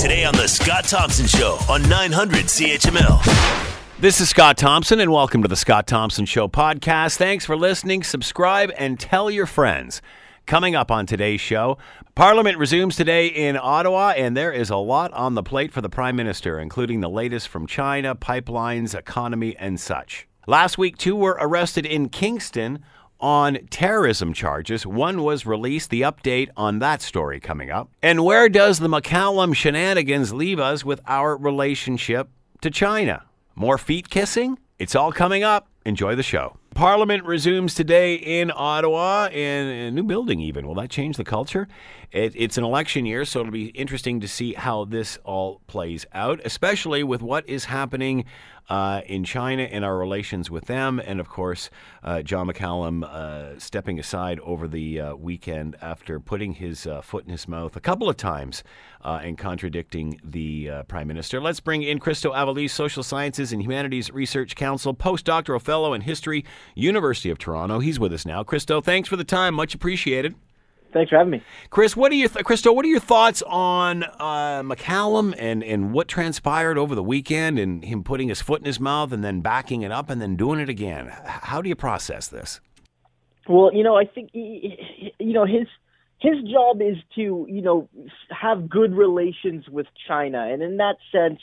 Today on The Scott Thompson Show on 900 CHML. This is Scott Thompson, and welcome to the Scott Thompson Show podcast. Thanks for listening. Subscribe and tell your friends. Coming up on today's show, Parliament resumes today in Ottawa, and there is a lot on the plate for the Prime Minister, including the latest from China, pipelines, economy, and such. Last week, two were arrested in Kingston on terrorism charges. One was released. The update on that story coming up. And where does the McCallum shenanigans leave us with our relationship to China? More feet kissing? It's all coming up. Enjoy the show. Parliament resumes today in Ottawa in a new building, even. Will that change the culture? It, it's an election year, so it'll be interesting to see how this all plays out, especially with what is happening uh, in China and our relations with them. And of course, uh, John McCallum uh, stepping aside over the uh, weekend after putting his uh, foot in his mouth a couple of times and contradicting the Prime Minister. Let's bring in Christo Aivalis, Social Sciences and Humanities Research Council, postdoctoral fellow in history, University of Toronto. He's with us now. Christo, thanks for the time. Much appreciated. Thanks for having me, Chris. What are your th- Christo? What are your thoughts on uh, McCallum and and what transpired over the weekend and him putting his foot in his mouth and then backing it up and then doing it again? How do you process this? Well, you know, I think he, you know his his job is to you know have good relations with China, and in that sense,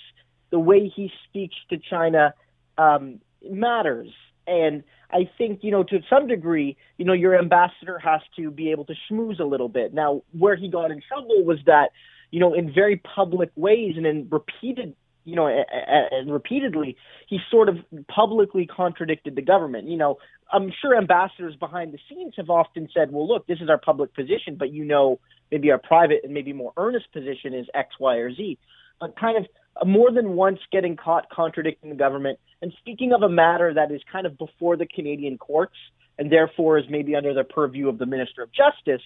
the way he speaks to China um, matters. And I think, you know, to some degree, you know, your ambassador has to be able to schmooze a little bit. Now, where he got in trouble was that, you know, in very public ways and in repeated, you know, and repeatedly, he sort of publicly contradicted the government. You know, I'm sure ambassadors behind the scenes have often said, well, look, this is our public position, but you know, maybe our private and maybe more earnest position is X, Y, or Z. But kind of more than once getting caught contradicting the government and speaking of a matter that is kind of before the Canadian courts and therefore is maybe under the purview of the Minister of Justice,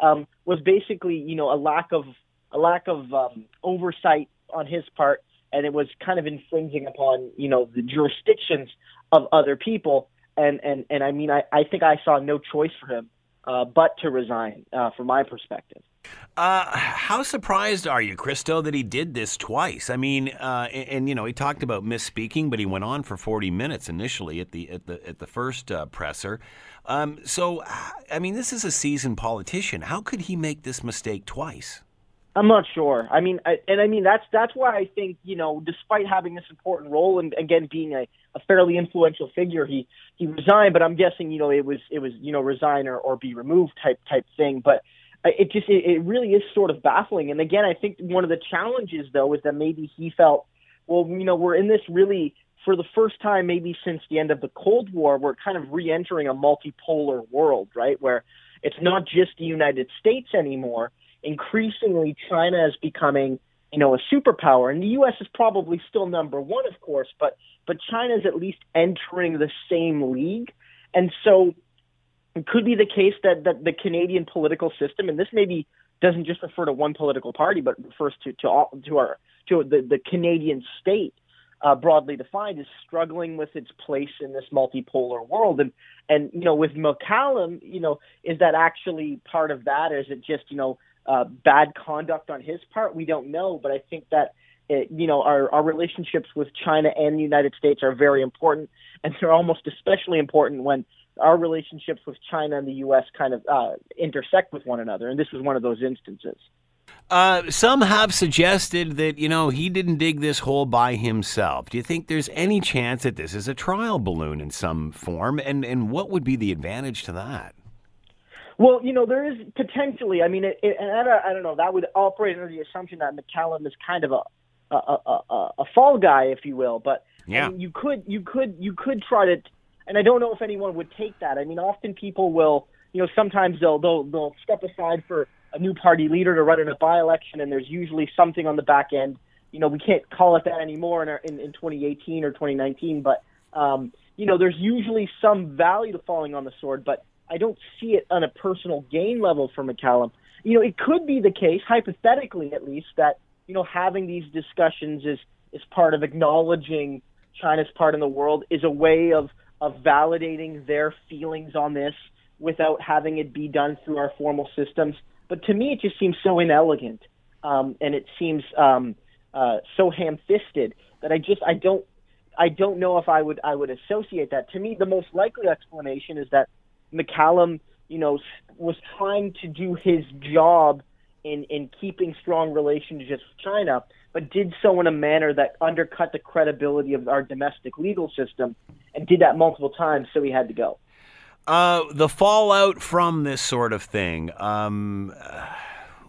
um, was basically you know a lack of a lack of um, oversight on his part, and it was kind of infringing upon you know the jurisdictions of other people. And and and I mean I, I think I saw no choice for him uh, but to resign uh, from my perspective. Uh, how surprised are you, Christo, that he did this twice? I mean, uh, and, and, you know, he talked about misspeaking, but he went on for forty minutes initially at the at the at the first uh, presser. Um, so, I mean, this is a seasoned politician. How could he make this mistake twice? I'm not sure. I mean, I, and I mean that's that's why I think you know, despite having this important role and again being a, a fairly influential figure, he he resigned. But I'm guessing you know it was it was you know resign or, or be removed type type thing. But it just it, it really is sort of baffling. And again, I think one of the challenges though is that maybe he felt, well, you know, we're in this really for the first time maybe since the end of the Cold War, we're kind of re-entering a multipolar world, right? Where it's not just the United States anymore increasingly China is becoming, you know, a superpower, and the U.S. is probably still number one, of course, but but China is at least entering the same league, and so it could be the case that that the Canadian political system, and this maybe doesn't just refer to one political party, but refers to to all, to our to the the Canadian state. Uh, broadly defined, is struggling with its place in this multipolar world, and and you know with McCallum, you know, is that actually part of that, or is it just you know uh, bad conduct on his part. We don't know, but I think that it, you know our our relationships with China and the United States are very important, and they're almost especially important when our relationships with China and the U.S. kind of uh, intersect with one another, and this was one of those instances. Uh, some have suggested that you know he didn't dig this hole by himself. Do you think there's any chance that this is a trial balloon in some form, and and what would be the advantage to that? Well, you know, there is potentially. I mean, it, it, and I don't, I don't know. That would operate under the assumption that McCallum is kind of a a, a, a, a fall guy, if you will. But yeah. I mean, you could you could you could try to, and I don't know if anyone would take that. I mean, often people will, you know, sometimes they'll they'll they'll step aside for a new party leader to run in a by-election, and there's usually something on the back end. You know, we can't call it that anymore in our, in, in 2018 or 2019, but um, you know, there's usually some value to falling on the sword, but I don't see it on a personal gain level for McCallum. You know, it could be the case, hypothetically at least, that you know having these discussions is is part of acknowledging China's part in the world is a way of of validating their feelings on this without having it be done through our formal systems. But to me, it just seems so inelegant. um, and it seems um, uh, so ham-fisted that I just I don't I don't know if I would I would associate that. To me, the most likely explanation is that McCallum, you know, was trying to do his job in in keeping strong relationships with China, but did so in a manner that undercut the credibility of our domestic legal system, and did that multiple times. So he had to go. Uh, the fallout from this sort of thing. Um,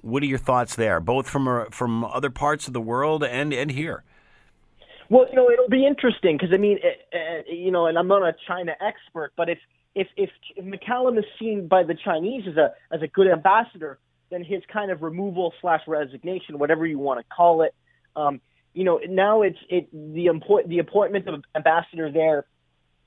what are your thoughts there, both from uh, from other parts of the world and and here? Well, you know, it'll be interesting because I mean, uh, you know, and I'm not a China expert, but if if if, if McCallum is seen by the Chinese as a as a good ambassador, then his kind of removal slash resignation, whatever you want to call it, um, you know, now it's it the import the appointment of ambassador there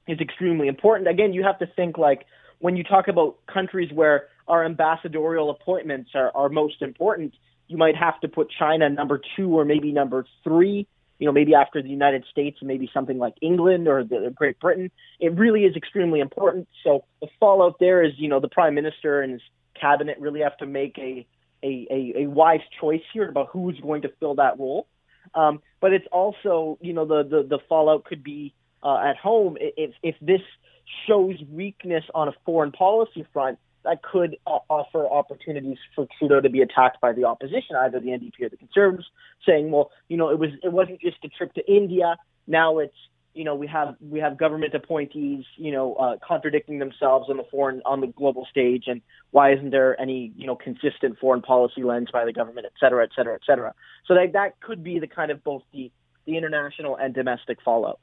is extremely important. Again, you have to think like when you talk about countries where our ambassadorial appointments are, are most important, you might have to put China number two or maybe number three. You know, maybe after the United States, maybe something like England or the Great Britain. It really is extremely important. So the fallout there is, you know, the prime minister and his cabinet really have to make a a, a, a wise choice here about who's going to fill that role. Um, but it's also, you know, the, the, the fallout could be uh, at home if, if this shows weakness on a foreign policy front that could uh, offer opportunities for Trudeau to be attacked by the opposition, either the NDP or the Conservatives, saying, "Well, you know, it was it wasn't just a trip to India. Now it's you know we have we have government appointees, you know, uh, contradicting themselves on the foreign on the global stage, and why isn't there any you know consistent foreign policy lens by the government, et cetera, et cetera, et cetera. So that that could be the kind of both the the international and domestic fallout.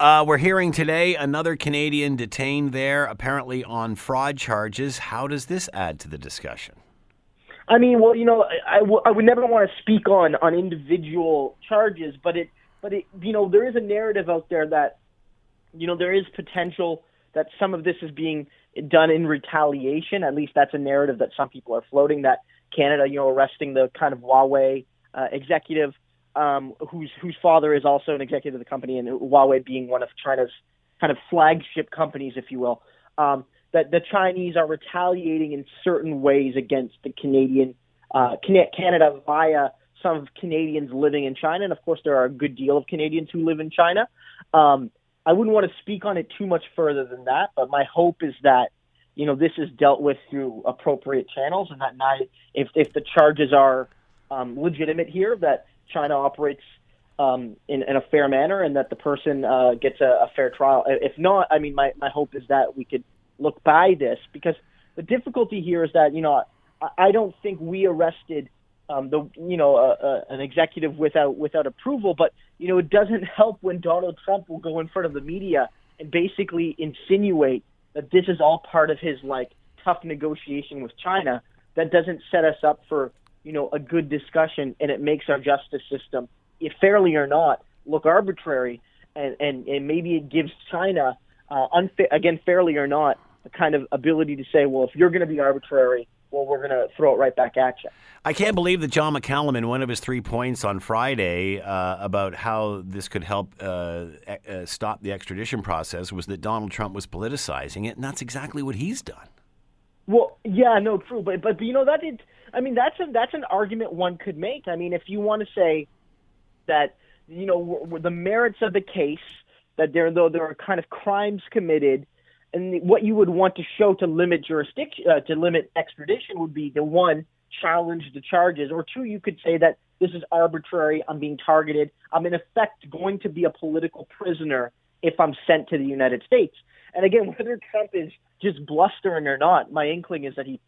Uh, we're hearing today another Canadian detained there, apparently on fraud charges. How does this add to the discussion? I mean, well, you know, I, I, w- I would never want to speak on on individual charges, but it, but it, you know, there is a narrative out there that, you know, there is potential that some of this is being done in retaliation. At least that's a narrative that some people are floating. That Canada, you know, arresting the kind of Huawei uh, executive um, whose whose father is also an executive of the company, and Huawei being one of China's kind of flagship companies, if you will. Um, that the Chinese are retaliating in certain ways against the Canadian uh, Canada via of Canadians living in China, and of course there are a good deal of Canadians who live in China. Um, I wouldn't want to speak on it too much further than that, but my hope is that you know this is dealt with through appropriate channels, and that not, if if the charges are um, legitimate here, that China operates um, in, in, a fair manner and that the person uh, gets a, a, fair trial. If not, I mean, my, my hope is that we could look by this because the difficulty here is that, you know, I, I don't think we arrested um, the, you know, uh, uh, an executive without, without approval, but, you know, it doesn't help when Donald Trump will go in front of the media and basically insinuate that this is all part of his, like, tough negotiation with China. That doesn't set us up for you know, a good discussion, and it makes our justice system, if fairly or not, look arbitrary, and and, and maybe it gives China, uh, unfa- again, fairly or not, a kind of ability to say, well, if you're going to be arbitrary, well, we're going to throw it right back at you. I can't believe that John McCallum, in one of his three points on Friday uh, about how this could help uh, uh, stop the extradition process, was that Donald Trump was politicizing it, and that's exactly what he's done. Well, yeah, no, true, but but, you know that I mean, that's a, that's an argument one could make. I mean, if you want to say that you know the merits of the case that there though there are kind of crimes committed, and what you would want to show to limit jurisdiction uh, to limit extradition would be the one challenge the charges, or two you could say that this is arbitrary. I'm being targeted. I'm in effect going to be a political prisoner if I'm sent to the United States. And again, whether Trump is just blustering or not, my inkling is that he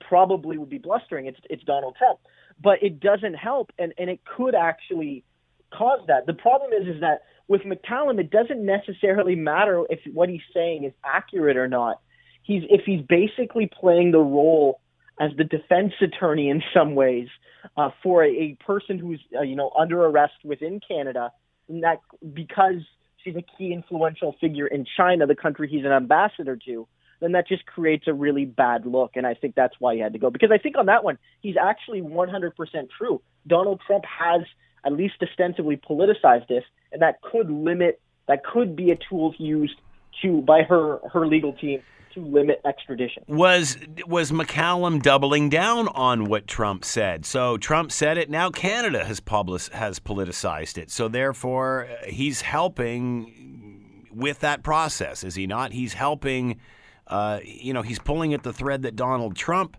probably would be blustering. It's it's Donald Trump, but it doesn't help, and and it could actually cause that. The problem is is that with McCallum, it doesn't necessarily matter if what he's saying is accurate or not. He's if he's basically playing the role as the defense attorney in some ways uh, for a, a person who's uh, you know under arrest within Canada, and that because she's a key influential figure in China, the country he's an ambassador to then that just creates a really bad look. And I think that's why he had to go. Because I think on that one, he's actually 100% true. Donald Trump has at least ostensibly politicized this, and that could limit, that could be a tool used to by her her legal team to limit extradition. Was was McCallum doubling down on what Trump said? So Trump said it. Now Canada has public, has politicized it. So therefore, uh, he's helping with that process, is he not? He's helping. Uh, you know, he's pulling at the thread that Donald Trump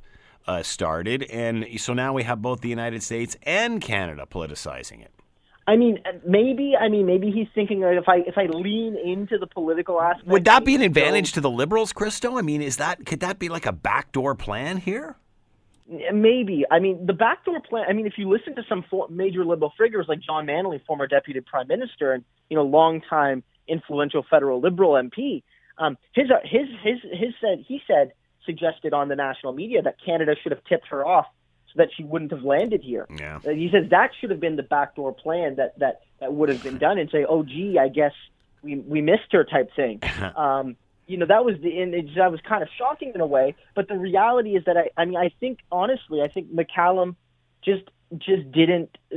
uh, started, and so now we have both the United States and Canada politicizing it. I mean, maybe. I mean, maybe he's thinking that if I if I lean into the political aspect, would that be an advantage to the Liberals, Christo? I mean, is that could that be like a backdoor plan here? Maybe. I mean, the backdoor plan. I mean, if you listen to some major liberal figures like John Manley, former deputy prime minister and you know longtime influential federal liberal MP, um, his his his his said he said suggested on the national media that Canada should have tipped her off so that she wouldn't have landed here. Yeah. He says that should have been the backdoor plan that that that would have been done, and say, oh, gee, I guess we we missed her type thing. um, you know, that was the and it, that was kind of shocking in a way. But the reality is that I I mean I think honestly I think McCallum just just didn't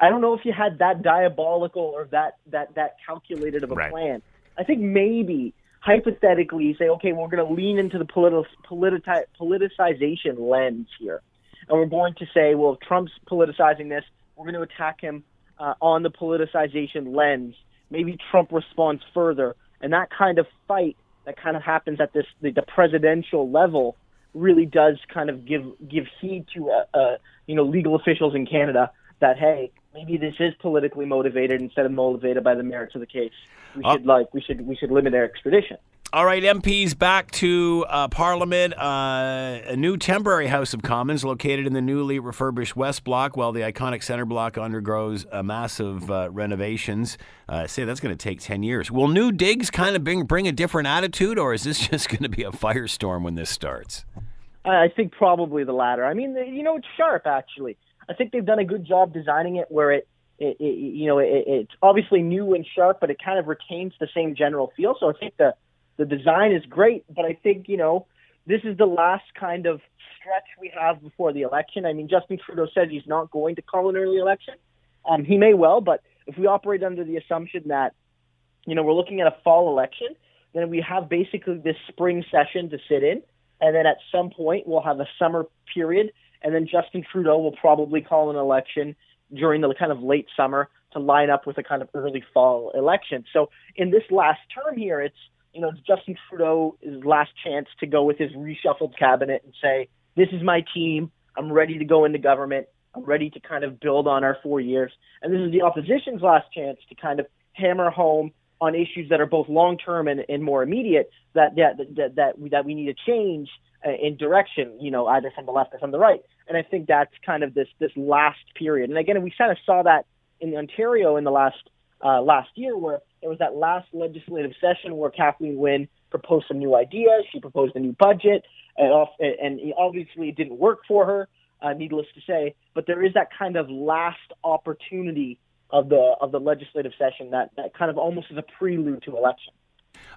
I don't know if he had that diabolical or that that that calculated of a right. plan. I think maybe hypothetically you say, okay, we're going to lean into the politi- politicization lens here and we're going to say, well, if Trump's politicizing this, we're going to attack him uh, on the politicization lens. Maybe Trump responds further, and that kind of fight that kind of happens at this the, the presidential level really does kind of give give heed to uh, uh, you know legal officials in Canada that hey maybe this is politically motivated instead of motivated by the merits of the case. We uh, should like we should we should limit their extradition. All right, MPs back to uh, Parliament. Uh, a new temporary House of Commons located in the newly refurbished West Block while the iconic Centre Block undergoes a massive uh, renovations. Uh, say that's going to take 10 years. Will new digs kind of bring, bring a different attitude, or is this just going to be a firestorm when this starts? I think probably the latter. I mean, you know, it's sharp, actually. I think they've done a good job designing it where it, it, it you know, it, it's obviously new and sharp, but it kind of retains the same general feel. So I think the the design is great, but I think, you know, this is the last kind of stretch we have before the election. I mean, Justin Trudeau said he's not going to call an early election. Um, he may well, but if we operate under the assumption that, you know, we're looking at a fall election, then we have basically this spring session to sit in. And then at some point, we'll have a summer period. And then Justin Trudeau will probably call an election during the kind of late summer to line up with a kind of early fall election. So in this last term here, it's you know, Justin Trudeau's last chance to go with his reshuffled cabinet and say, this is my team. I'm ready to go into government. I'm ready to kind of build on our four years. And this is the opposition's last chance to kind of hammer home on issues that are both long term and, and more immediate that that that that we, that we need to change in direction, you know, either from the left or from the right. And I think that's kind of this this last period. And again, we kind of saw that in Ontario in the last uh, last year, where there was that last legislative session where Kathleen Wynne proposed some new ideas. She proposed a new budget, and, and obviously it didn't work for her, uh, needless to say. But there is that kind of last opportunity of the of the legislative session that, that kind of almost is a prelude to election.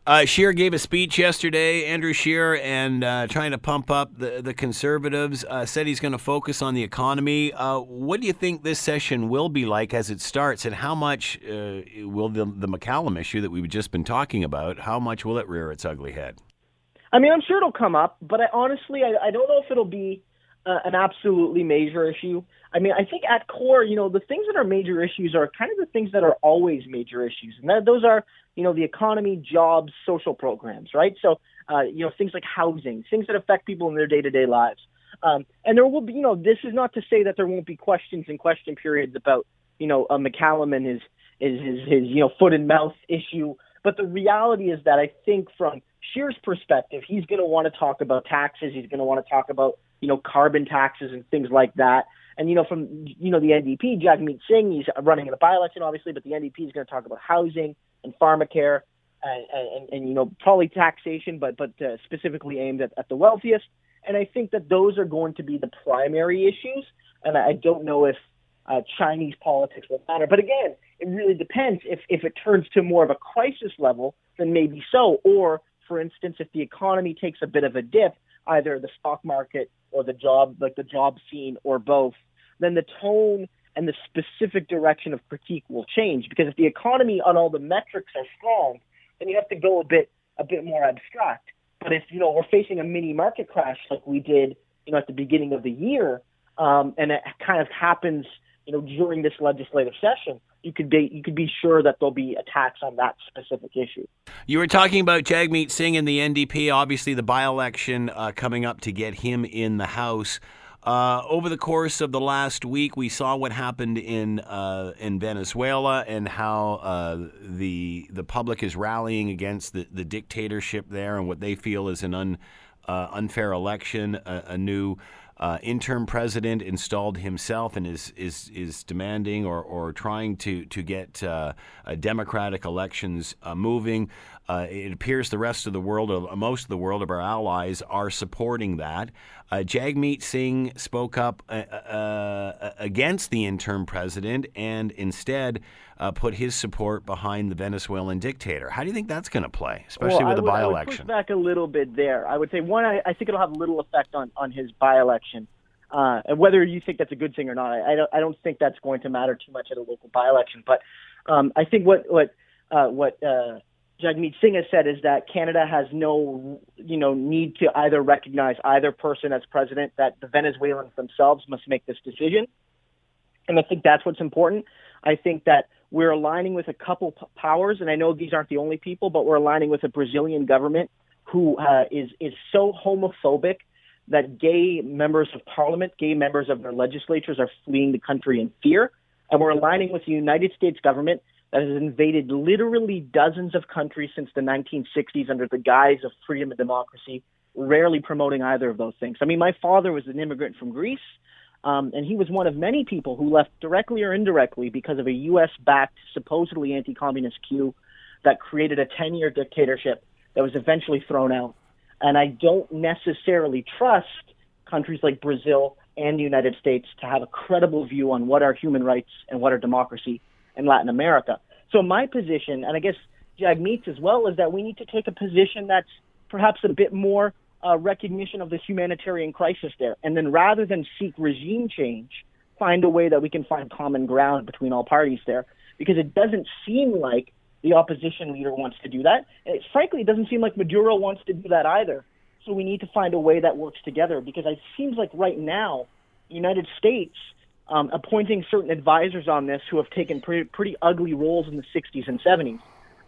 Uh, Scheer gave a speech yesterday, Andrew Scheer, and uh, trying to pump up the, the conservatives. Uh, said he's going to focus on the economy. Uh, what do you think this session will be like as it starts, and how much uh, will the, the McCallum issue that we've just been talking about, how much will it rear its ugly head? I mean, I'm sure it'll come up, but I, honestly, I, I don't know if it'll be uh, an absolutely major issue. I mean, I think at core, you know, the things that are major issues are kind of the things that are always major issues, and that, those are, you know, the economy, jobs, social programs, right? So, uh, you know, things like housing, things that affect people in their day-to-day lives. Um, and there will be, you know, this is not to say that there won't be questions and question periods about, you know, uh, McCallum and his, his, his, his, you know, foot and mouth issue. But the reality is that I think from Scheer's perspective, he's going to want to talk about taxes. He's going to want to talk about, you know, carbon taxes and things like that. And you know, from you know the NDP, Jagmeet Singh, he's running in a by-election, obviously, but the NDP is going to talk about housing and pharmacare, and, and, and you know probably taxation, but but uh, specifically aimed at, at the wealthiest. And I think that those are going to be the primary issues. And I don't know if uh, Chinese politics will matter. But again, it really depends. If if it turns to more of a crisis level, then maybe so. Or for instance, if the economy takes a bit of a dip, either the stock market or the job, like the job scene, or both, then the tone and the specific direction of critique will change. Because if the economy on all the metrics are strong, then you have to go a bit a bit more abstract. But if you know we're facing a mini market crash like we did, you know, at the beginning of the year, um, and it kind of happens, you know, during this legislative session, you could be you could be sure that there'll be attacks on that specific issue. You were talking about Jagmeet Singh and the NDP. Obviously, the by-election uh, coming up to get him in the House. Uh, over the course of the last week, we saw what happened in uh, in Venezuela and how uh, the the public is rallying against the, the dictatorship there and what they feel is an un, uh, unfair election, a, a new uh, interim president installed himself and is is is demanding or, or trying to to get uh, democratic elections uh, moving. Uh, it appears the rest of the world, uh, most of the world of our allies, are supporting that. Uh, Jagmeet Singh spoke up against the interim president and instead put his support behind the Venezuelan dictator. How do you think that's going to play, especially well, with the by election? back a little bit there. I would say one, I, I think it'll have little effect on on his by-election. Uh, and whether you think that's a good thing or not, I, I don't. I don't think that's going to matter too much at a local by-election. But um, I think what what uh, what uh, Jagmeet Singh has said is that Canada has no, you know, need to either recognize either person as president. That the Venezuelans themselves must make this decision, and I think that's what's important. I think that we're aligning with a couple powers, and I know these aren't the only people, but we're aligning with a Brazilian government who uh, is is so homophobic that gay members of parliament, gay members of their legislatures, are fleeing the country in fear, and we're aligning with the United States government that has invaded literally dozens of countries since the 1960s under the guise of freedom and democracy, rarely promoting either of those things. I mean, my father was an immigrant from Greece, um, and he was one of many people who left directly or indirectly because of a U.S. backed, supposedly anti communist coup that created a 10 year dictatorship that was eventually thrown out. And I don't necessarily trust countries like Brazil and the United States to have a credible view on what are human rights and what are democracy in Latin America. So my position, and I guess Jagmeet's as well, is that we need to take a position that's perhaps a bit more uh, recognition of the humanitarian crisis there, and then rather than seek regime change, find a way that we can find common ground between all parties there, because it doesn't seem like the opposition leader wants to do that. And it, frankly, it doesn't seem like Maduro wants to do that either. So we need to find a way that works together because it seems like right now, the United States um, appointing certain advisors on this who have taken pretty, pretty ugly roles in the 60s and 70s,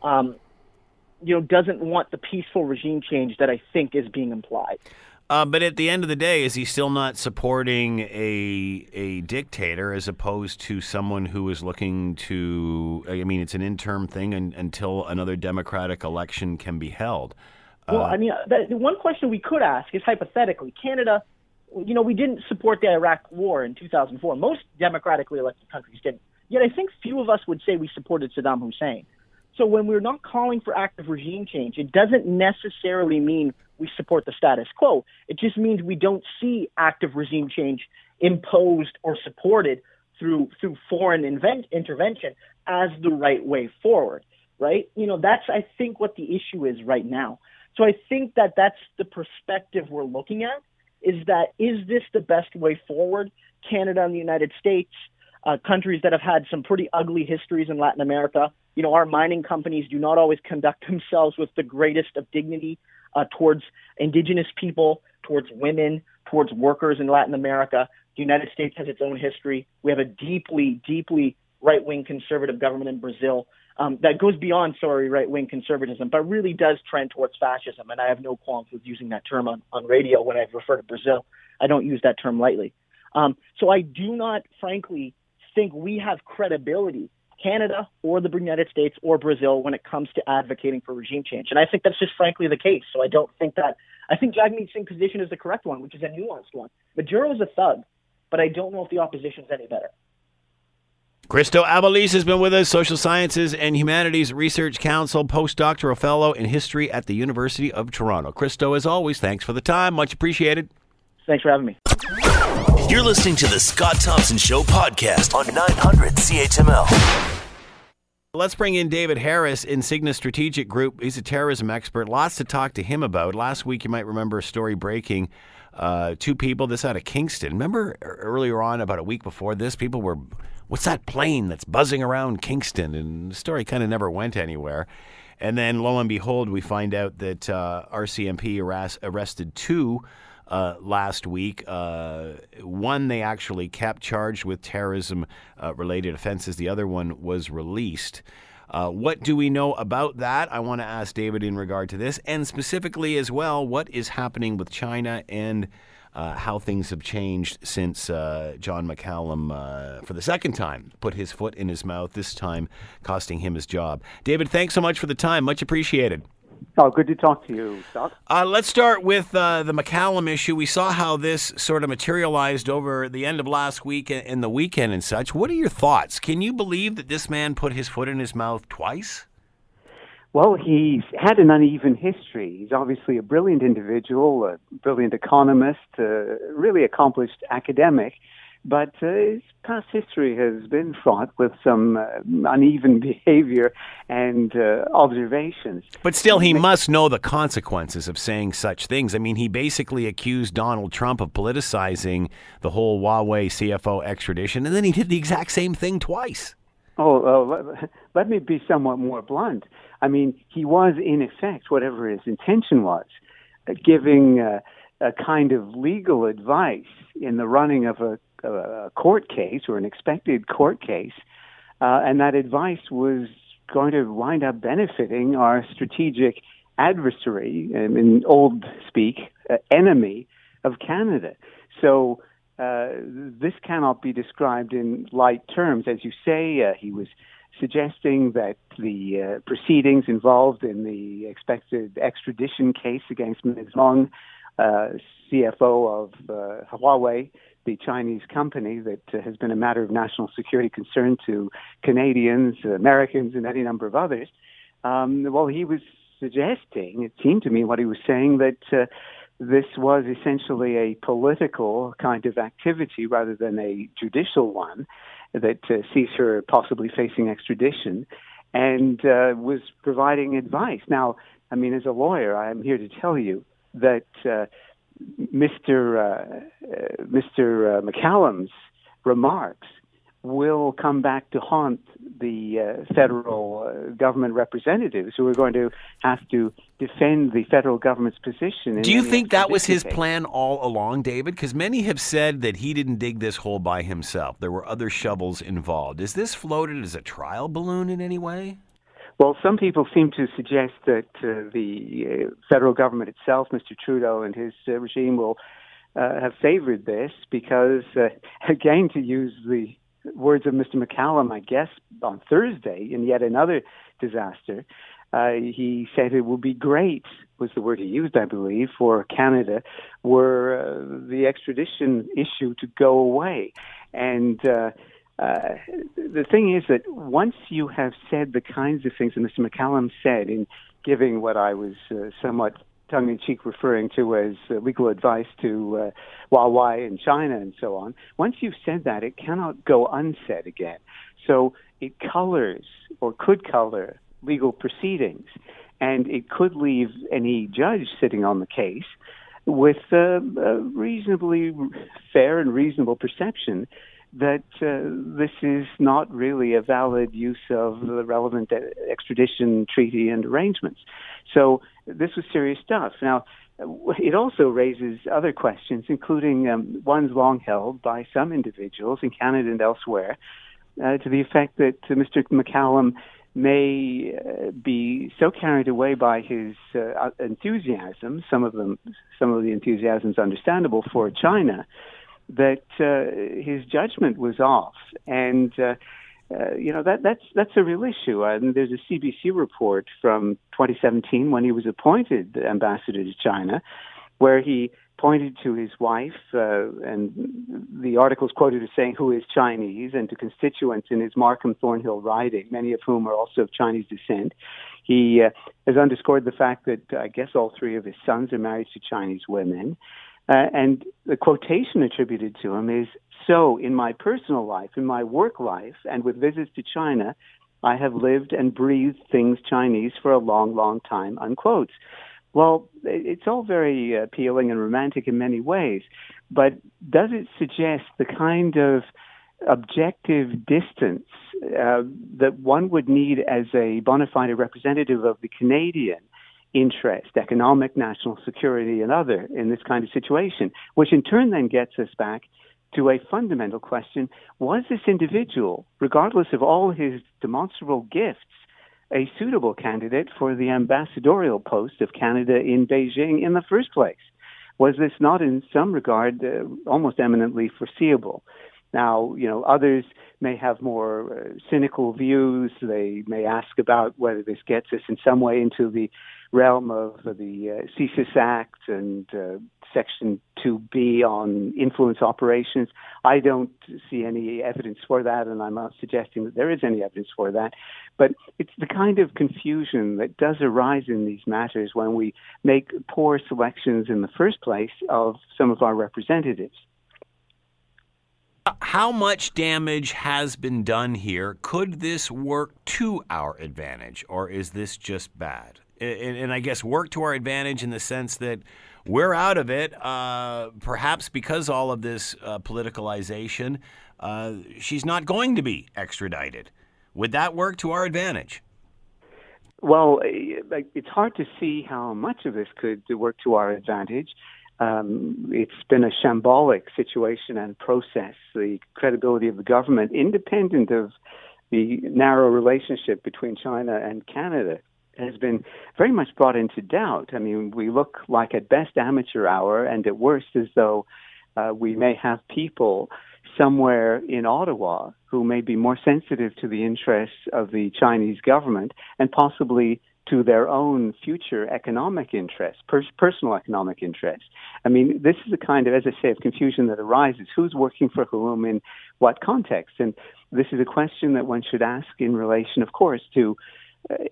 um, you know, doesn't want the peaceful regime change that I think is being implied. Uh, but at the end of the day, is he still not supporting a a dictator as opposed to someone who is looking to? I mean, it's an interim thing and, until another democratic election can be held. Well, uh, I mean, the one question we could ask is hypothetically, Canada you know, we didn't support the Iraq War in 2004. Most democratically elected countries didn't. Yet I think few of us would say we supported Saddam Hussein. So when we're not calling for active regime change, it doesn't necessarily mean we support the status quo. It just means we don't see active regime change imposed or supported through through foreign invent, intervention as the right way forward. Right? You know, that's I think what the issue is right now. So I think that that's the perspective we're looking at is that is this the best way forward? Canada and the United States, uh, countries that have had some pretty ugly histories in Latin America. You know, our mining companies do not always conduct themselves with the greatest of dignity uh, towards indigenous people, towards women, towards workers in Latin America. The United States has its own history. We have a deeply, deeply right wing conservative government in Brazil um, that goes beyond, sorry, right wing conservatism, but really does trend towards fascism. And I have no qualms with using that term on, on radio when I refer to Brazil. I don't use that term lightly. Um, so I do not, frankly, think we have credibility, Canada or the United States or Brazil, when it comes to advocating for regime change. And I think that's just frankly the case. So I don't think that, I think Jagmeet Singh's position is the correct one, which is a nuanced one. Maduro is a thug, but I don't know if the opposition's any better. Christo Aivalis has been with us, Social Sciences and Humanities Research Council, postdoctoral fellow in history at the University of Toronto. Christo, as always, thanks for the time. Much appreciated. Thanks for having me. You're listening to the Scott Thompson Show podcast on 900 CHML. Let's bring in David Harris, Insignis Strategic Group. He's a terrorism expert. Lots to talk to him about. Last week, you might remember a story breaking. Uh, two people, this out of Kingston. Remember earlier on, about a week before this, people were what's that plane that's buzzing around Kingston? And the story kind of never went anywhere. And then, lo and behold, we find out that uh, RCMP arrest, arrested two uh, last week. Uh, one they actually kept charged with terrorism uh, related offenses, the other one was released. Uh, what do we know about that? I want to ask David in regard to this, and specifically as well, what is happening with China and uh, how things have changed since uh, John McCallum, uh, for the second time, put his foot in his mouth, this time costing him his job. David, thanks so much for the time. Much appreciated. Oh, good to talk to you, Scott. Uh, let's start with uh, the McCallum issue. We saw how this sort of materialized over the end of last week and the weekend and such. What are your thoughts? Can you believe that this man put his foot in his mouth twice? Well, he's had an uneven history. He's obviously a brilliant individual, a brilliant economist, a really accomplished academic, but uh, his past history has been fraught with some uh, uneven behavior and uh, observations. But still, he must know the consequences of saying such things. I mean, he basically accused Donald Trump of politicizing the whole Huawei CFO extradition, and then he did the exact same thing twice. Oh, let, let me be somewhat more blunt. I mean, he was, in effect, whatever his intention was, uh, giving uh, a kind of legal advice in the running of a, a court case or an expected court case, uh, and that advice was going to wind up benefiting our strategic adversary, um, in old speak, uh, enemy of Canada. So uh, this cannot be described in light terms. As you say, uh, he was suggesting that the uh, proceedings involved in the expected extradition case against Ms. Meng, uh, CFO of Huawei, the Chinese company that uh, has been a matter of national security concern to Canadians, Americans, and any number of others. Um, well, he was suggesting, it seemed to me, what he was saying that uh, this was essentially a political kind of activity rather than a judicial one that uh, sees her possibly facing extradition and uh, was providing advice. Now, I mean, as a lawyer, I'm here to tell you that uh, Mr. Uh, uh, Mr. Uh, McCallum's remarks will come back to haunt the uh, federal uh, government representatives who are going to have to defend the federal government's position. Do you think that was his case. plan all along, David? Because many have said that he didn't dig this hole by himself. There were other shovels involved. Is this floated as a trial balloon in any way? Well, some people seem to suggest that uh, the uh, federal government itself, Mr. Trudeau and his uh, regime, will have favored this because, again, to use the words of Mr. McCallum, I guess, on Thursday in yet another disaster. Uh, he said it would be great, was the word he used, I believe, for Canada, were uh, the extradition issue to go away. And uh, uh, the thing is that once you have said the kinds of things that Mr. McCallum said in giving what I was uh, somewhat tongue in cheek referring to as uh, legal advice to uh, Huawei in China and so on. Once you've said that, it cannot go unsaid again. So it colors or could color legal proceedings, and it could leave any judge sitting on the case with uh, a reasonably fair and reasonable perception that uh, this is not really a valid use of the relevant extradition treaty and arrangements. So this was serious stuff. Now, it also raises other questions, including um, ones long held by some individuals in Canada and elsewhere, uh, to the effect that uh, Mr. McCallum may uh, be so carried away by his uh, enthusiasm, some of them, some of the enthusiasm is understandable for China, that uh, his judgment was off, and uh, uh, you know that that's that's a real issue. And there's a CBC report from 2017 when he was appointed ambassador to China, where he pointed to his wife, uh, and the articles quoted as saying who is Chinese, and to constituents in his Markham Thornhill riding, many of whom are also of Chinese descent. He uh, has underscored the fact that I guess all three of his sons are married to Chinese women. Uh, and the quotation attributed to him is So, in my personal life, in my work life, and with visits to China, I have lived and breathed things Chinese for a long, long time, unquote. Well, it's all very appealing and romantic in many ways, but does it suggest the kind of objective distance uh, that one would need as a bona fide representative of the Canadian interest, economic, national security, and other in this kind of situation, which in turn then gets us back to a fundamental question was this individual, regardless of all his demonstrable gifts, a suitable candidate for the ambassadorial post of Canada in Beijing in the first place? Was this not, in some regard, uh, almost eminently foreseeable? Now, you know, others may have more uh, cynical views. They may ask about whether this gets us in some way into the realm of the uh, CSIS Act and uh, Section 2B on influence operations. I don't see any evidence for that, and I'm not suggesting that there is any evidence for that. But it's the kind of confusion that does arise in these matters when we make poor selections in the first place of some of our representatives. How much damage has been done here? Could this work to our advantage, or is this just bad? And, and I guess work to our advantage in the sense that we're out of it, uh, perhaps because all of this uh, politicalization. Uh, she's not going to be extradited. Would that work to our advantage? Well, it's hard to see how much of this could work to our advantage. Um, it's been a shambolic situation and process. The credibility of the government, independent of the narrow relationship between China and Canada, has been very much brought into doubt. I mean, we look like at best amateur hour, and at worst as though uh, we may have people somewhere in Ottawa who may be more sensitive to the interests of the Chinese government and possibly to their own future economic interests, per- personal economic interests. I mean, this is a kind of, as I say, of confusion that arises. Who's working for whom in what context? And this is a question that one should ask in relation, of course, to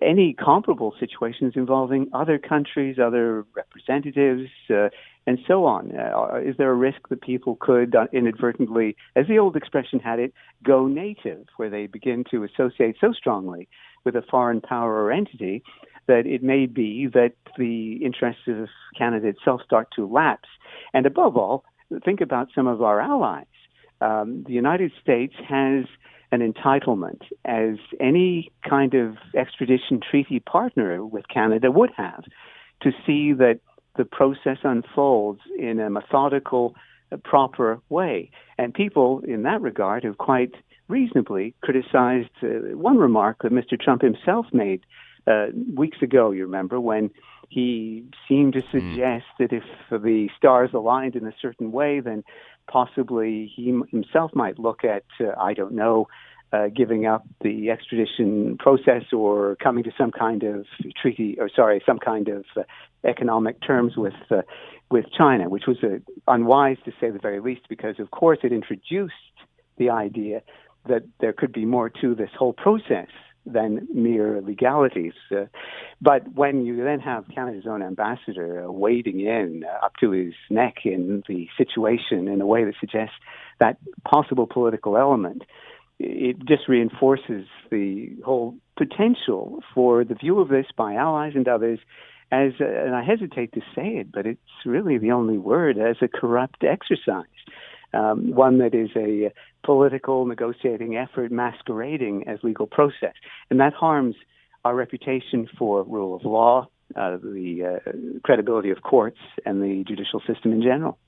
any comparable situations involving other countries, other representatives, uh, and so on. Uh, is there a risk that people could uh, inadvertently, as the old expression had it, go native, where they begin to associate so strongly with a foreign power or entity that it may be that the interests of Canada itself start to lapse. And above all, think about some of our allies. Um, the United States has an entitlement, as any kind of extradition treaty partner with Canada would have, to see that the process unfolds in a methodical, proper way. And people in that regard have quite reasonably criticized uh, one remark that Mr. Trump himself made uh, weeks ago, you remember, when he seemed to hmm. suggest mm. that if the stars aligned in a certain way, then possibly he himself might look at, uh, I don't know, uh, giving up the extradition process or coming to some kind of treaty, or sorry, some kind of uh, economic terms with uh, with China, which was uh, unwise to say the very least, because of course it introduced the idea that there could be more to this whole process than mere legalities. Uh, but when you then have Canada's own ambassador uh, wading in uh, up to his neck in the situation in a way that suggests that possible political element, it just reinforces the whole potential for the view of this by allies and others as, a, and I hesitate to say it, but it's really the only word, as a corrupt exercise um, one that is a political negotiating effort masquerading as legal process. And that harms our reputation for rule of law, uh, the uh, credibility of courts, and the judicial system in general.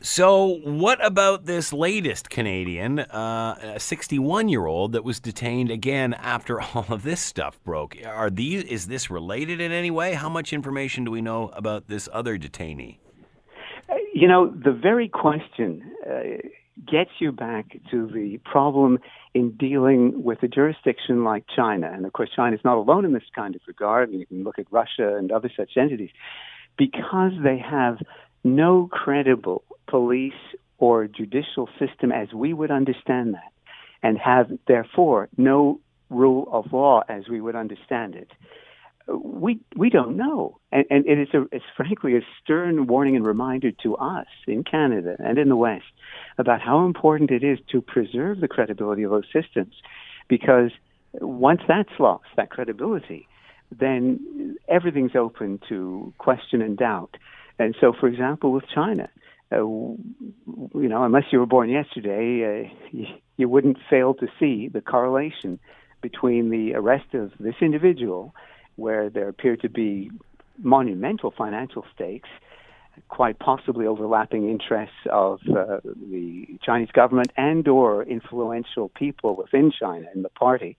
So, what about this latest Canadian, uh, a 61 year old that was detained again after all of this stuff broke? Are these is this related in any way? How much information do we know about this other detainee? You know, the very question uh, gets you back to the problem in dealing with a jurisdiction like China. And of course, China is not alone in this kind of regard. And you can look at Russia and other such entities because they have no credible police or judicial system as we would understand that, and have therefore no rule of law as we would understand it we we don't know, and, and it is a, it's frankly a stern warning and reminder to us in Canada and in the West about how important it is to preserve the credibility of those systems, because once that's lost, that credibility, then everything's open to question and doubt. And so, for example, with China, uh, you know, unless you were born yesterday, uh, you, you wouldn't fail to see the correlation between the arrest of this individual, where there appear to be monumental financial stakes, quite possibly overlapping interests of uh, the Chinese government and or influential people within China in the party.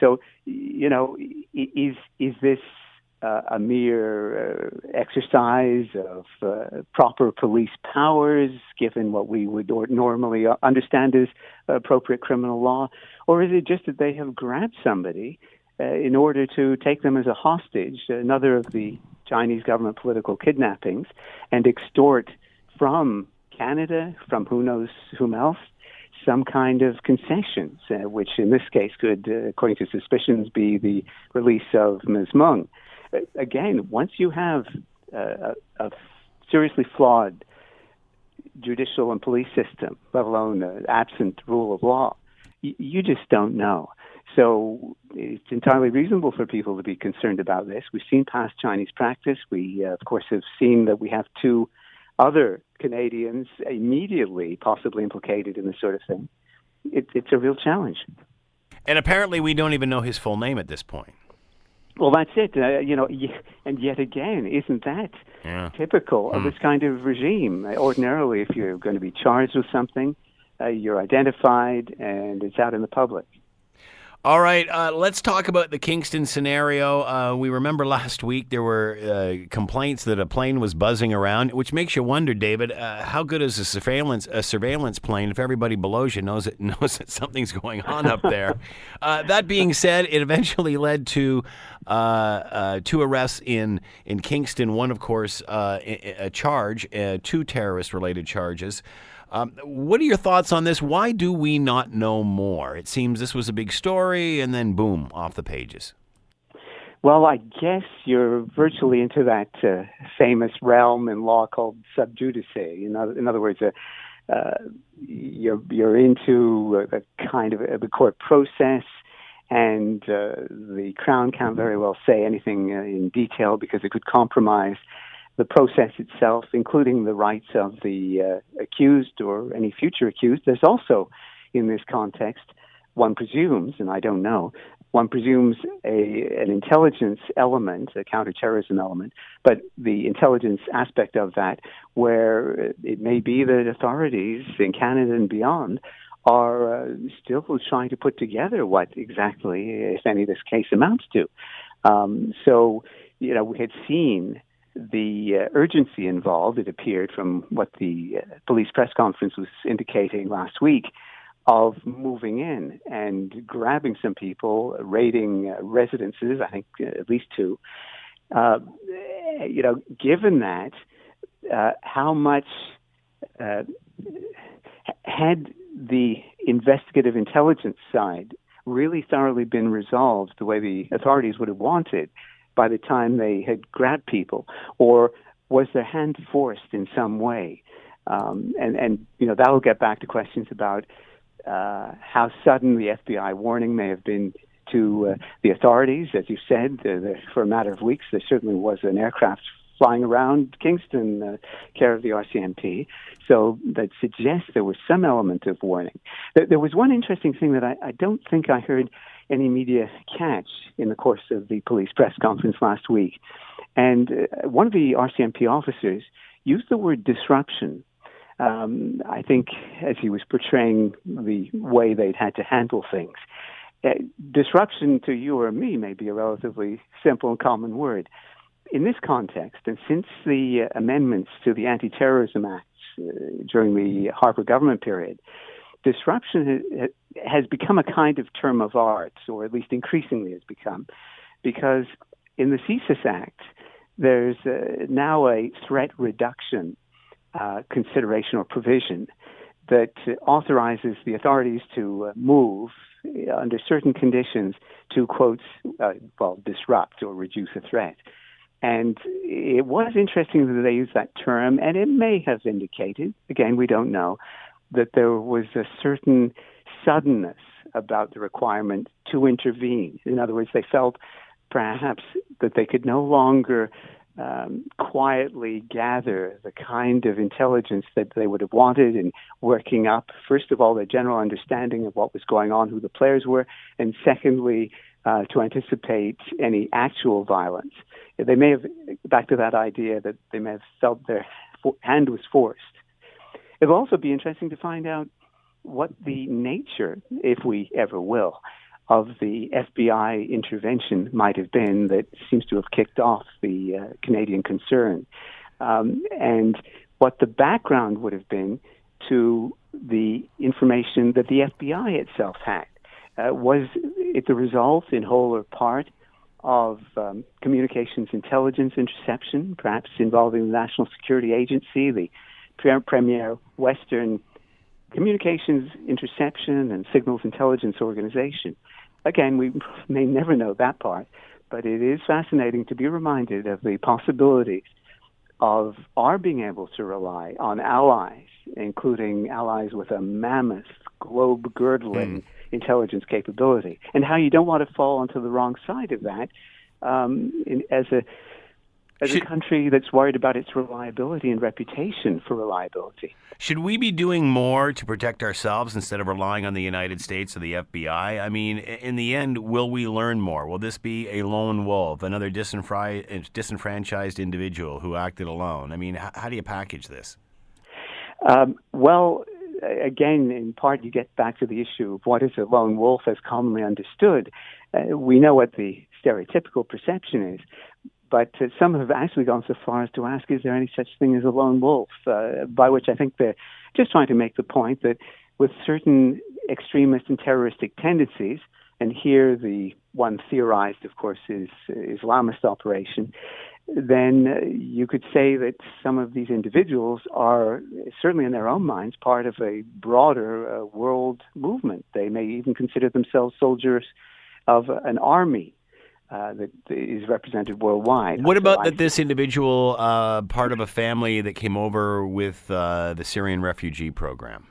So, you know, is is this uh, a mere uh, exercise of uh, proper police powers, given what we would normally understand as appropriate criminal law, or is it just that they have grabbed somebody uh, in order to take them as a hostage, another of the Chinese government political kidnappings, and extort from Canada, from who knows whom else, some kind of concessions, uh, which in this case could, uh, according to suspicions, be the release of Ms. Meng. Uh, again, once you have uh, a, a, seriously flawed judicial and police system, let alone an absent rule of law, you just don't know. So it's entirely reasonable for people to be concerned about this. We've seen past Chinese practice. We, uh, of course, have seen that we have two other Canadians immediately possibly implicated in this sort of thing. It, it's a real challenge. And apparently, we don't even know his full name at this point. Well, that's it. Uh, you know, and yet again, isn't that yeah. typical mm. of hmm. this kind of regime? Ordinarily, if you're going to be charged with something, uh, you're identified and it's out in the public. All right, uh, let's talk about the Kingston scenario. Uh, we remember last week there were uh, complaints that a plane was buzzing around, which makes you wonder, David, uh, how good is a surveillance a surveillance plane if everybody below you knows it knows that something's going on up there? Uh, that being said, it eventually led to uh, two arrests in in Kingston. One, of course, a, a charge, two terrorist related charges. Um, what are your thoughts on this? Why do we not know more? It seems this was a big story, and then boom, off the pages. Well, I guess you're virtually into that uh, famous realm in law called sub judice. In other, in other words, uh, uh, you're you're into a, a kind of a, the court process, and uh, the crown can't very well say anything uh, in detail because it could compromise the process itself, including the rights of the uh, accused or any future accused. There's also, in this context, one presumes, and I don't know, one presumes a, an intelligence element, a counterterrorism element, but the intelligence aspect of that, where it may be that authorities in Canada and beyond are uh, still trying to put together what exactly, if any, this case amounts to. Um, so, you know, we had seen the uh, urgency involved, it appeared from what the uh, police press conference was indicating last week, of moving in and grabbing some people, raiding uh, residences, I think uh, at least two. Uh, you know, given that, uh, how much had the investigative intelligence side really thoroughly been resolved the way the authorities would have wanted, by the time they had grabbed people, or was their hand forced in some way? Um, and and you know that'll get back to questions about uh, how sudden the FBI warning may have been to uh, the authorities. As you said, uh, for a matter of weeks, there certainly was an aircraft flying around Kingston, uh, care of the RCMP. So that suggests there was some element of warning. There, there was one interesting thing that I, I don't think I heard any media catch in the course of the police press conference last week. And uh, one of the RCMP officers used the word disruption. Um, I think as he was portraying the way they'd had to handle things. Uh, disruption to you or me may be a relatively simple and common word. In this context, and since the uh, amendments to the Anti Terrorism Acts uh, during the Harper government period, disruption has become a kind of term of art, or at least increasingly has become, because in the CSIS Act, there's now a threat reduction uh, consideration or provision that authorizes the authorities to uh, move uh, under certain conditions to, quote, uh, well, disrupt or reduce a threat. And it was interesting that they used that term, and it may have indicated, again, we don't know, that there was a certain suddenness about the requirement to intervene. In other words, they felt perhaps that they could no longer um, quietly gather the kind of intelligence that they would have wanted in working up, first of all, their general understanding of what was going on, who the players were, and secondly, uh, to anticipate any actual violence. They may have, back to that idea that they may have felt their hand was forced. It'll also be interesting to find out what the nature, if we ever will, of the FBI intervention might have been that seems to have kicked off the uh, Canadian concern, um, and what the background would have been to the information that the FBI itself had. Uh, was it the result, in whole or part, of um, communications intelligence interception, perhaps involving the National Security Agency, the premier Western Communications Interception and Signals Intelligence Organization? Again, we may never know that part, but it is fascinating to be reminded of the possibilities of our being able to rely on allies, including allies with a mammoth, globe girdling mm. intelligence capability, and how you don't want to fall onto the wrong side of that um, in, as a as should, a country that's worried about its reliability and reputation for reliability. Should we be doing more to protect ourselves instead of relying on the United States or the FBI? I mean, in the end, will we learn more? Will this be a lone wolf, another disenfranchised individual who acted alone? I mean, how do you package this? Um, well, again, in part, you get back to the issue of what is a lone wolf as commonly understood. Uh, we know what the stereotypical perception is, but uh, some have actually gone so far as to ask, is there any such thing as a lone wolf? Uh, by which I think they're just trying to make the point that with certain extremist and terroristic tendencies, and here the one theorized, of course, is Islamist operation, then uh, you could say that some of these individuals are certainly in their own minds part of a broader uh, world movement. They may even consider themselves soldiers of an army uh, that is represented worldwide. What about that this individual uh, part of a family that came over with uh, the Syrian refugee program?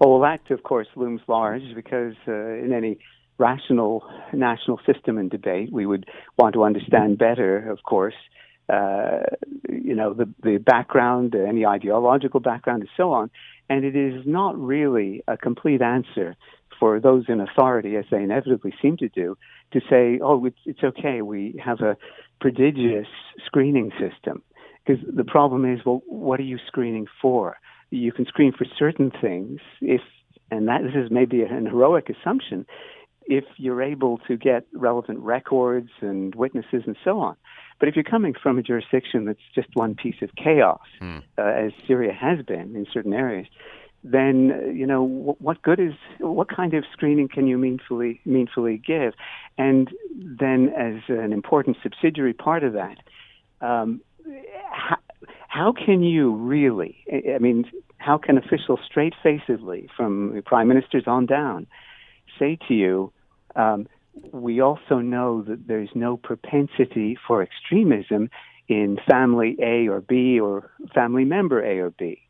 Oh, well, that of course looms large because uh, in any rational national system and debate, we would want to understand better, of course, uh, you know, the, the background, any ideological background, and so on. And it is not really a complete answer for those in authority, as they inevitably seem to do, to say, oh, it's, it's okay, we have a prodigious screening system. Because the problem is, well, what are you screening for? You can screen for certain things if, and that this is maybe an heroic assumption, if you're able to get relevant records and witnesses and so on. But if you're coming from a jurisdiction that's just one piece of chaos, mm. uh, as Syria has been in certain areas, then you know what good is what kind of screening can you meaningfully meaningfully give, and then as an important subsidiary part of that, um, how, how can you really? I mean, how can officials straight facedly, from prime ministers on down, say to you? Um, we also know that there's no propensity for extremism in family A or B or family member A or B.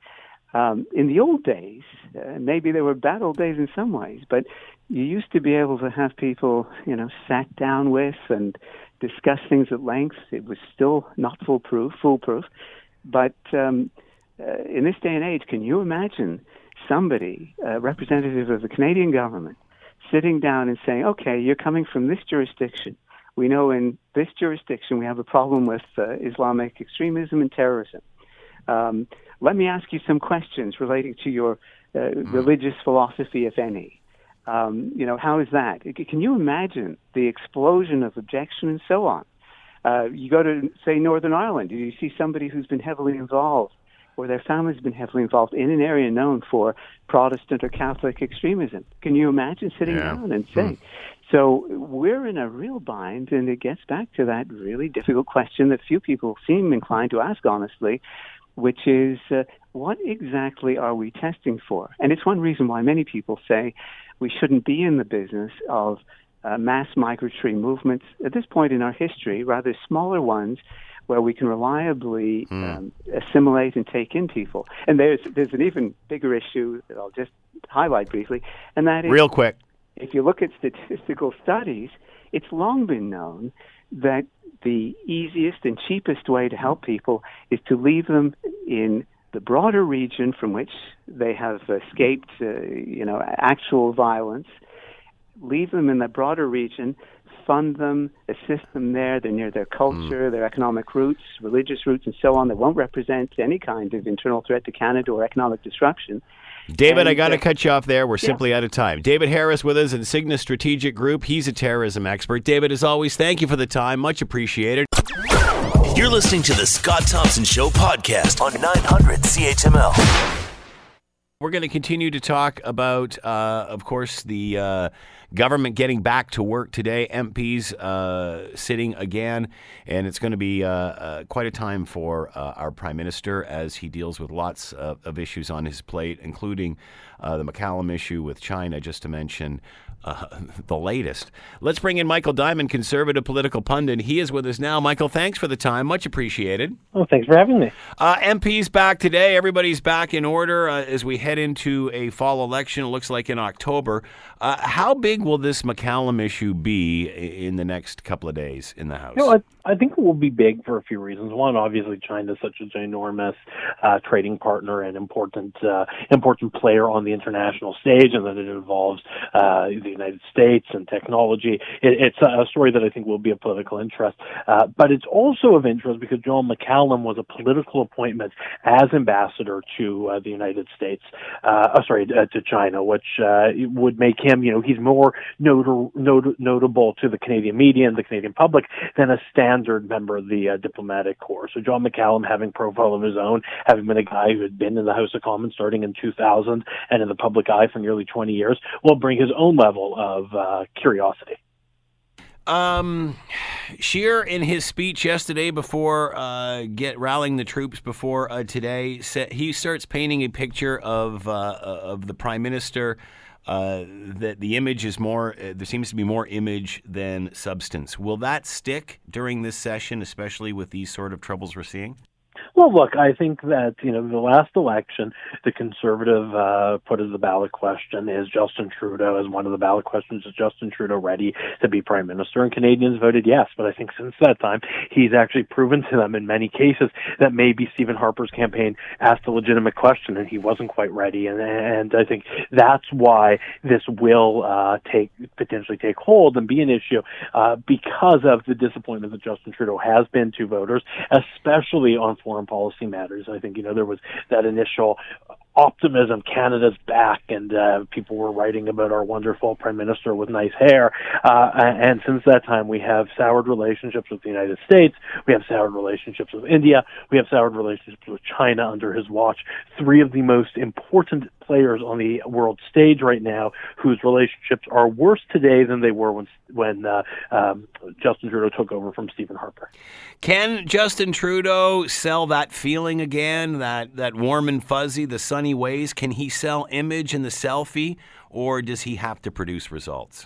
Um, in the old days, uh, maybe they were bad old days in some ways, but you used to be able to have people, you know, sat down with and discuss things at length. It was still not foolproof, foolproof. But um, uh, in this day and age, can you imagine somebody, a representative of the Canadian government, sitting down and saying, "Okay, you're coming from this jurisdiction. We know in this jurisdiction we have a problem with uh, Islamic extremism and terrorism." Um, let me ask you some questions relating to your uh, mm. religious philosophy, if any. Um, you know, how is that? Can you imagine the explosion of objection and so on? Uh, you go to, say, Northern Ireland, do you see somebody who's been heavily involved or their family's been heavily involved in an area known for Protestant or Catholic extremism? Can you imagine sitting yeah. down and saying? Hmm. So we're in a real bind, and it gets back to that really difficult question that few people seem inclined to ask honestly, which is uh, what exactly are we testing for? And it's one reason why many people say we shouldn't be in the business of uh, mass migratory movements at this point in our history, rather smaller ones where we can reliably mm. um, assimilate and take in people. And there's there's an even bigger issue that I'll just highlight briefly, and that is real quick. If you look at statistical studies, it's long been known that the easiest and cheapest way to help people is to leave them in the broader region from which they have escaped, uh, you know, actual violence. Leave them in the broader region, fund them, assist them there. They're near their culture, mm. their economic roots, religious roots, and so on. They won't represent any kind of internal threat to Canada or economic disruption. David, and, I got to uh, cut you off there. We're yeah. simply out of time. David Harris with us, Insignis Strategic Group. He's a terrorism expert. David, as always, thank you for the time. Much appreciated. You're listening to the Scott Thompson Show podcast on 900 CHML. We're going to continue to talk about, uh, of course, the uh, government getting back to work today. MPs uh, sitting again, and it's going to be uh, uh, quite a time for uh, our prime minister as he deals with lots of, of issues on his plate, including the McCallum issue with China, just to mention uh, the latest. Let's bring in Michael Diamond, conservative political pundit. He is with us now. Michael, thanks for the time. Much appreciated. Oh, thanks for having me. Uh, MP's back today. Everybody's back in order uh, as we head into a fall election. It looks like in October. Uh, how big will this McCallum issue be in the next couple of days in the House? You know, I, I think it will be big for a few reasons. One, obviously, China is such a ginormous uh, trading partner and important uh, important player on the international stage, and that it involves the United States and technology. It, it's a story that I think will be of political interest. Uh, but it's also of interest because John McCallum was a political appointment as ambassador to uh, the United States, uh, oh, sorry, uh, to China, which uh, would make him, you know, he's more not- not- notable to the Canadian media and the Canadian public than a standard member of the uh, diplomatic corps. So John McCallum having profile of his own, having been a guy who had been in the House of Commons starting in 2000 and in the public eye for nearly 20 years, will bring his own level of uh, curiosity. Um, Scheer, in his speech yesterday before uh, get rallying the troops before uh, today, he starts painting a picture of uh, of the prime minister. Uh, that the image is more. Uh, there seems to be more image than substance. Will that stick during this session, especially with these sort of troubles we're seeing? Well, look, I think that you know the last election, the conservative uh, put as the ballot question is Justin Trudeau as one of the ballot questions is Justin Trudeau ready to be prime minister, and Canadians voted yes. But I think since that time, he's actually proven to them in many cases that maybe Stephen Harper's campaign asked a legitimate question and he wasn't quite ready, and and I think that's why this will uh, take potentially take hold and be an issue uh, because of the disappointment that Justin Trudeau has been to voters, especially on foreign foreign policy matters. I think you know there was that initial optimism. Canada's back, and uh, people were writing about our wonderful prime minister with nice hair. Uh, and since that time, we have soured relationships with the United States. We have soured relationships with India. We have soured relationships with China under his watch. Three of the most important players on the world stage right now, whose relationships are worse today than they were when when uh, um, Justin Trudeau took over from Stephen Harper. Can Justin Trudeau sell that feeling again, that that warm and fuzzy, the sunny ways? Can he sell image in the selfie, or does he have to produce results?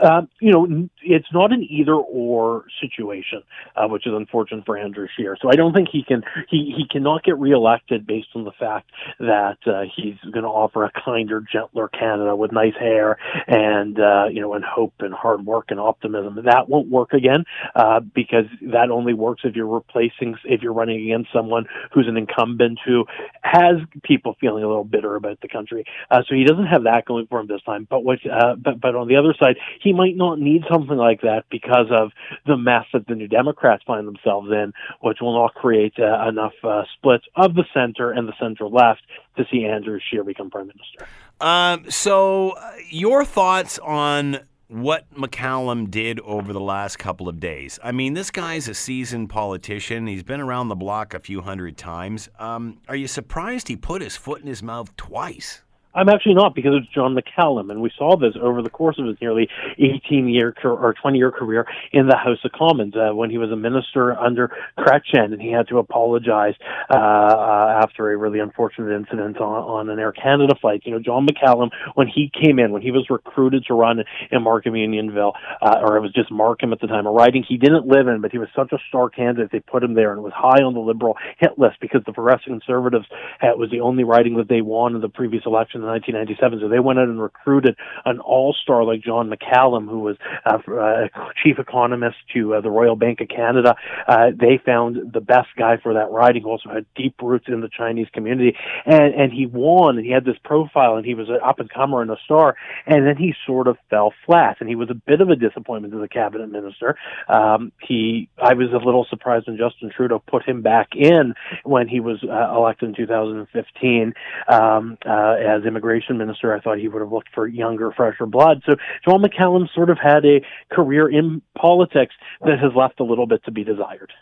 Um, you know, it's not an either or situation, uh, which is unfortunate for Andrew Scheer. So I don't think he can he he cannot get reelected based on the fact that uh, he's going to offer a kinder, gentler Canada with nice hair and uh, you know and hope and hard work and optimism. That won't work again uh, because that only works if you're replacing if you're running against someone who's an incumbent who has people feeling a little bitter about the country. Uh, so he doesn't have that going for him this time. But what uh, but but on the other side, he he might not need something like that because of the mess that the New Democrats find themselves in, which will not create uh, enough uh, splits of the center and the center left to see Andrew Scheer become prime minister. Um, so, uh, your thoughts on what McCallum did over the last couple of days. I mean, this guy's a seasoned politician. He's been around the block a few hundred times. Um, are you surprised he put his foot in his mouth twice? I'm actually not because it's John McCallum, and we saw this over the course of his nearly 18 year or 20 year career in the House of Commons uh, when he was a minister under Chrétien, and he had to apologize uh, uh, after a really unfortunate incident on, on an Air Canada flight. You know, John McCallum, when he came in, when he was recruited to run in Markham Unionville, uh, or it was just Markham at the time of riding he didn't live in, but he was such a star candidate they put him there, and it was high on the Liberal hit list because the Progressive Conservatives uh, was the only riding that they won in the previous election 1997. So they went out and recruited an all-star like John McCallum, who was uh, uh, chief economist to uh, the Royal Bank of Canada. Uh, they found the best guy for that riding, who also had deep roots in the Chinese community, and and he won, and he had this profile, and he was an up and comer and a star, and then he sort of fell flat, and he was a bit of a disappointment as a cabinet minister. Um, he, I was a little surprised when Justin Trudeau put him back in when he was uh, elected in 2015 um, uh, as immigration minister. I thought he would have looked for younger, fresher blood. So John McCallum sort of had a career in politics that has left a little bit to be desired.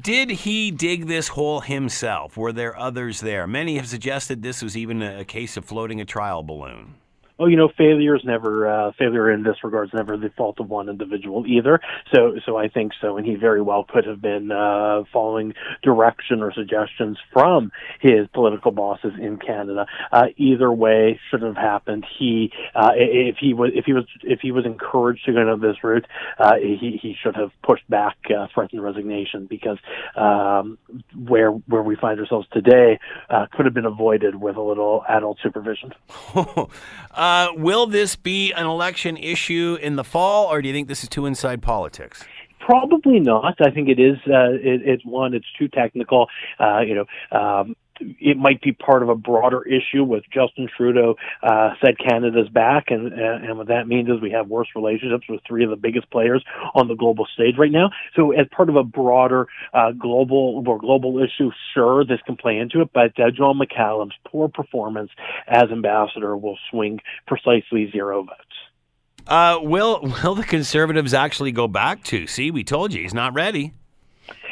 Did he dig this hole himself? Were there others there? Many have suggested this was even a case of floating a trial balloon oh, you know, failure is never uh, failure in this regard is never the fault of one individual either. So, so I think so, and he very well could have been uh, following direction or suggestions from his political bosses in Canada. Uh, either way, should have happened. He, uh, if he was, if he was, if he was encouraged to go down this route, uh, he he should have pushed back, uh, threatened resignation because um, where where we find ourselves today uh, could have been avoided with a little adult supervision. uh, uh, will this be an election issue in the fall, or do you think this is too inside politics? Probably not. I think it is. Uh, it, it's one. It's too technical. Uh, you know. Um, it might be part of a broader issue with Justin Trudeau uh, said Canada's back, and and what that means is we have worse relationships with three of the biggest players on the global stage right now. So as part of a broader uh, global or global issue, sure, this can play into it. But uh, John McCallum's poor performance as ambassador will swing precisely zero votes. Uh, will will the Conservatives actually go back to? See, we told you he's not ready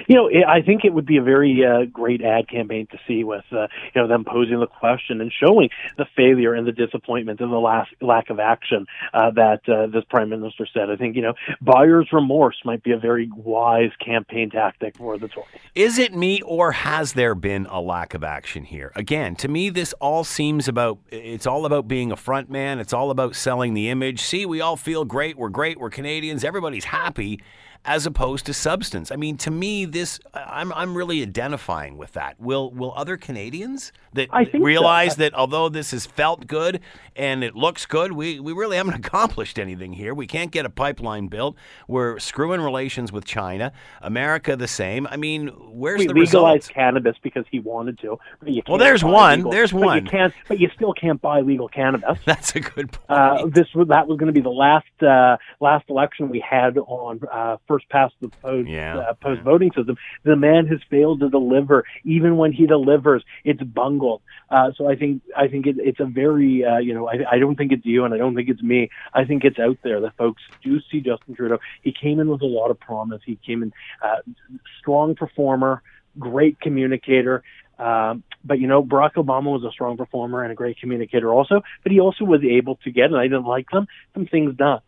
you know, I think it would be a very uh, great ad campaign to see with uh, you know them posing the question and showing the failure and the disappointment and the last lack of action uh, that uh, this prime minister said. I think you know buyer's remorse might be a very wise campaign tactic for the Tories. Is it me or has there been a lack of action here? Again, to me, this all seems about it's all about being a front man. It's all about selling the image. See, we all feel great. We're great. We're Canadians. Everybody's happy as opposed to substance. I mean, to me, this I'm I'm really identifying with that. Will will other Canadians that realize so. that although this has felt good and it looks good, we we really haven't accomplished anything here. We can't get a pipeline built. We're screwing relations with China. America the same. I mean, where's we the legalized cannabis because he wanted to. well, there's one. Legal, there's one. You can't, but you still can't buy legal cannabis. That's a good point. Uh, this that was going to be the last uh, last election we had on uh, first past the post yeah. uh, post voting system. The man has failed to deliver. Even when he delivers, it's bungled. Uh, so I think I think it, it's a very uh, you know I, I don't think it's you and I don't think it's me. I think it's out there that folks do see Justin Trudeau. He came in with a lot of promise. He came in uh, strong performer, great communicator. Um, but you know, Barack Obama was a strong performer and a great communicator also, but he also was able to get, and I didn't like them, some things done.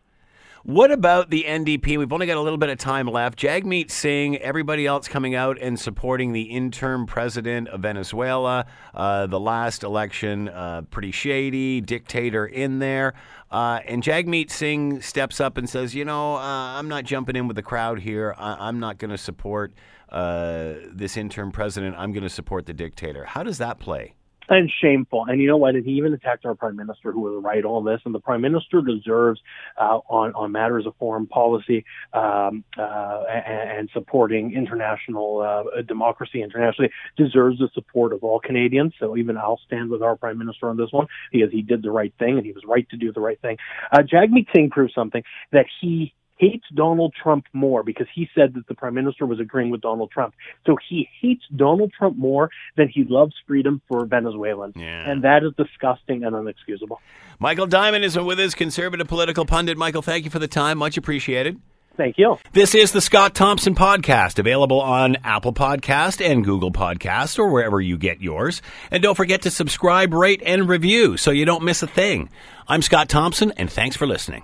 What about the NDP? We've only got a little bit of time left. Jagmeet Singh, everybody else coming out and supporting the interim president of Venezuela. Uh, the last election, uh, pretty shady, dictator in there. Uh, and Jagmeet Singh steps up and says, You know, uh, I'm not jumping in with the crowd here. I- am not going to support uh, this interim president. I'm going to support the dictator. How does that play? And shameful. And you know what? And he even attacked our prime minister, who was right all this. And the prime minister deserves, uh, on on matters of foreign policy um, uh, and, and, supporting international uh, democracy internationally, deserves the support of all Canadians. So even I'll stand with our prime minister on this one because he did the right thing and he was right to do the right thing. Uh, Jagmeet Singh proved something that he hates Donald Trump more because he said that the prime minister was agreeing with Donald Trump. So he hates Donald Trump more than he loves freedom for Venezuelans. Yeah. And that is disgusting and unexcusable. Michael Diamond is with us, conservative political pundit. Michael, thank you for the time. Much appreciated. Thank you. This is the Scott Thompson Podcast, available on Apple Podcast and Google Podcast or wherever you get yours. And don't forget to subscribe, rate, and review so you don't miss a thing. I'm Scott Thompson, and thanks for listening.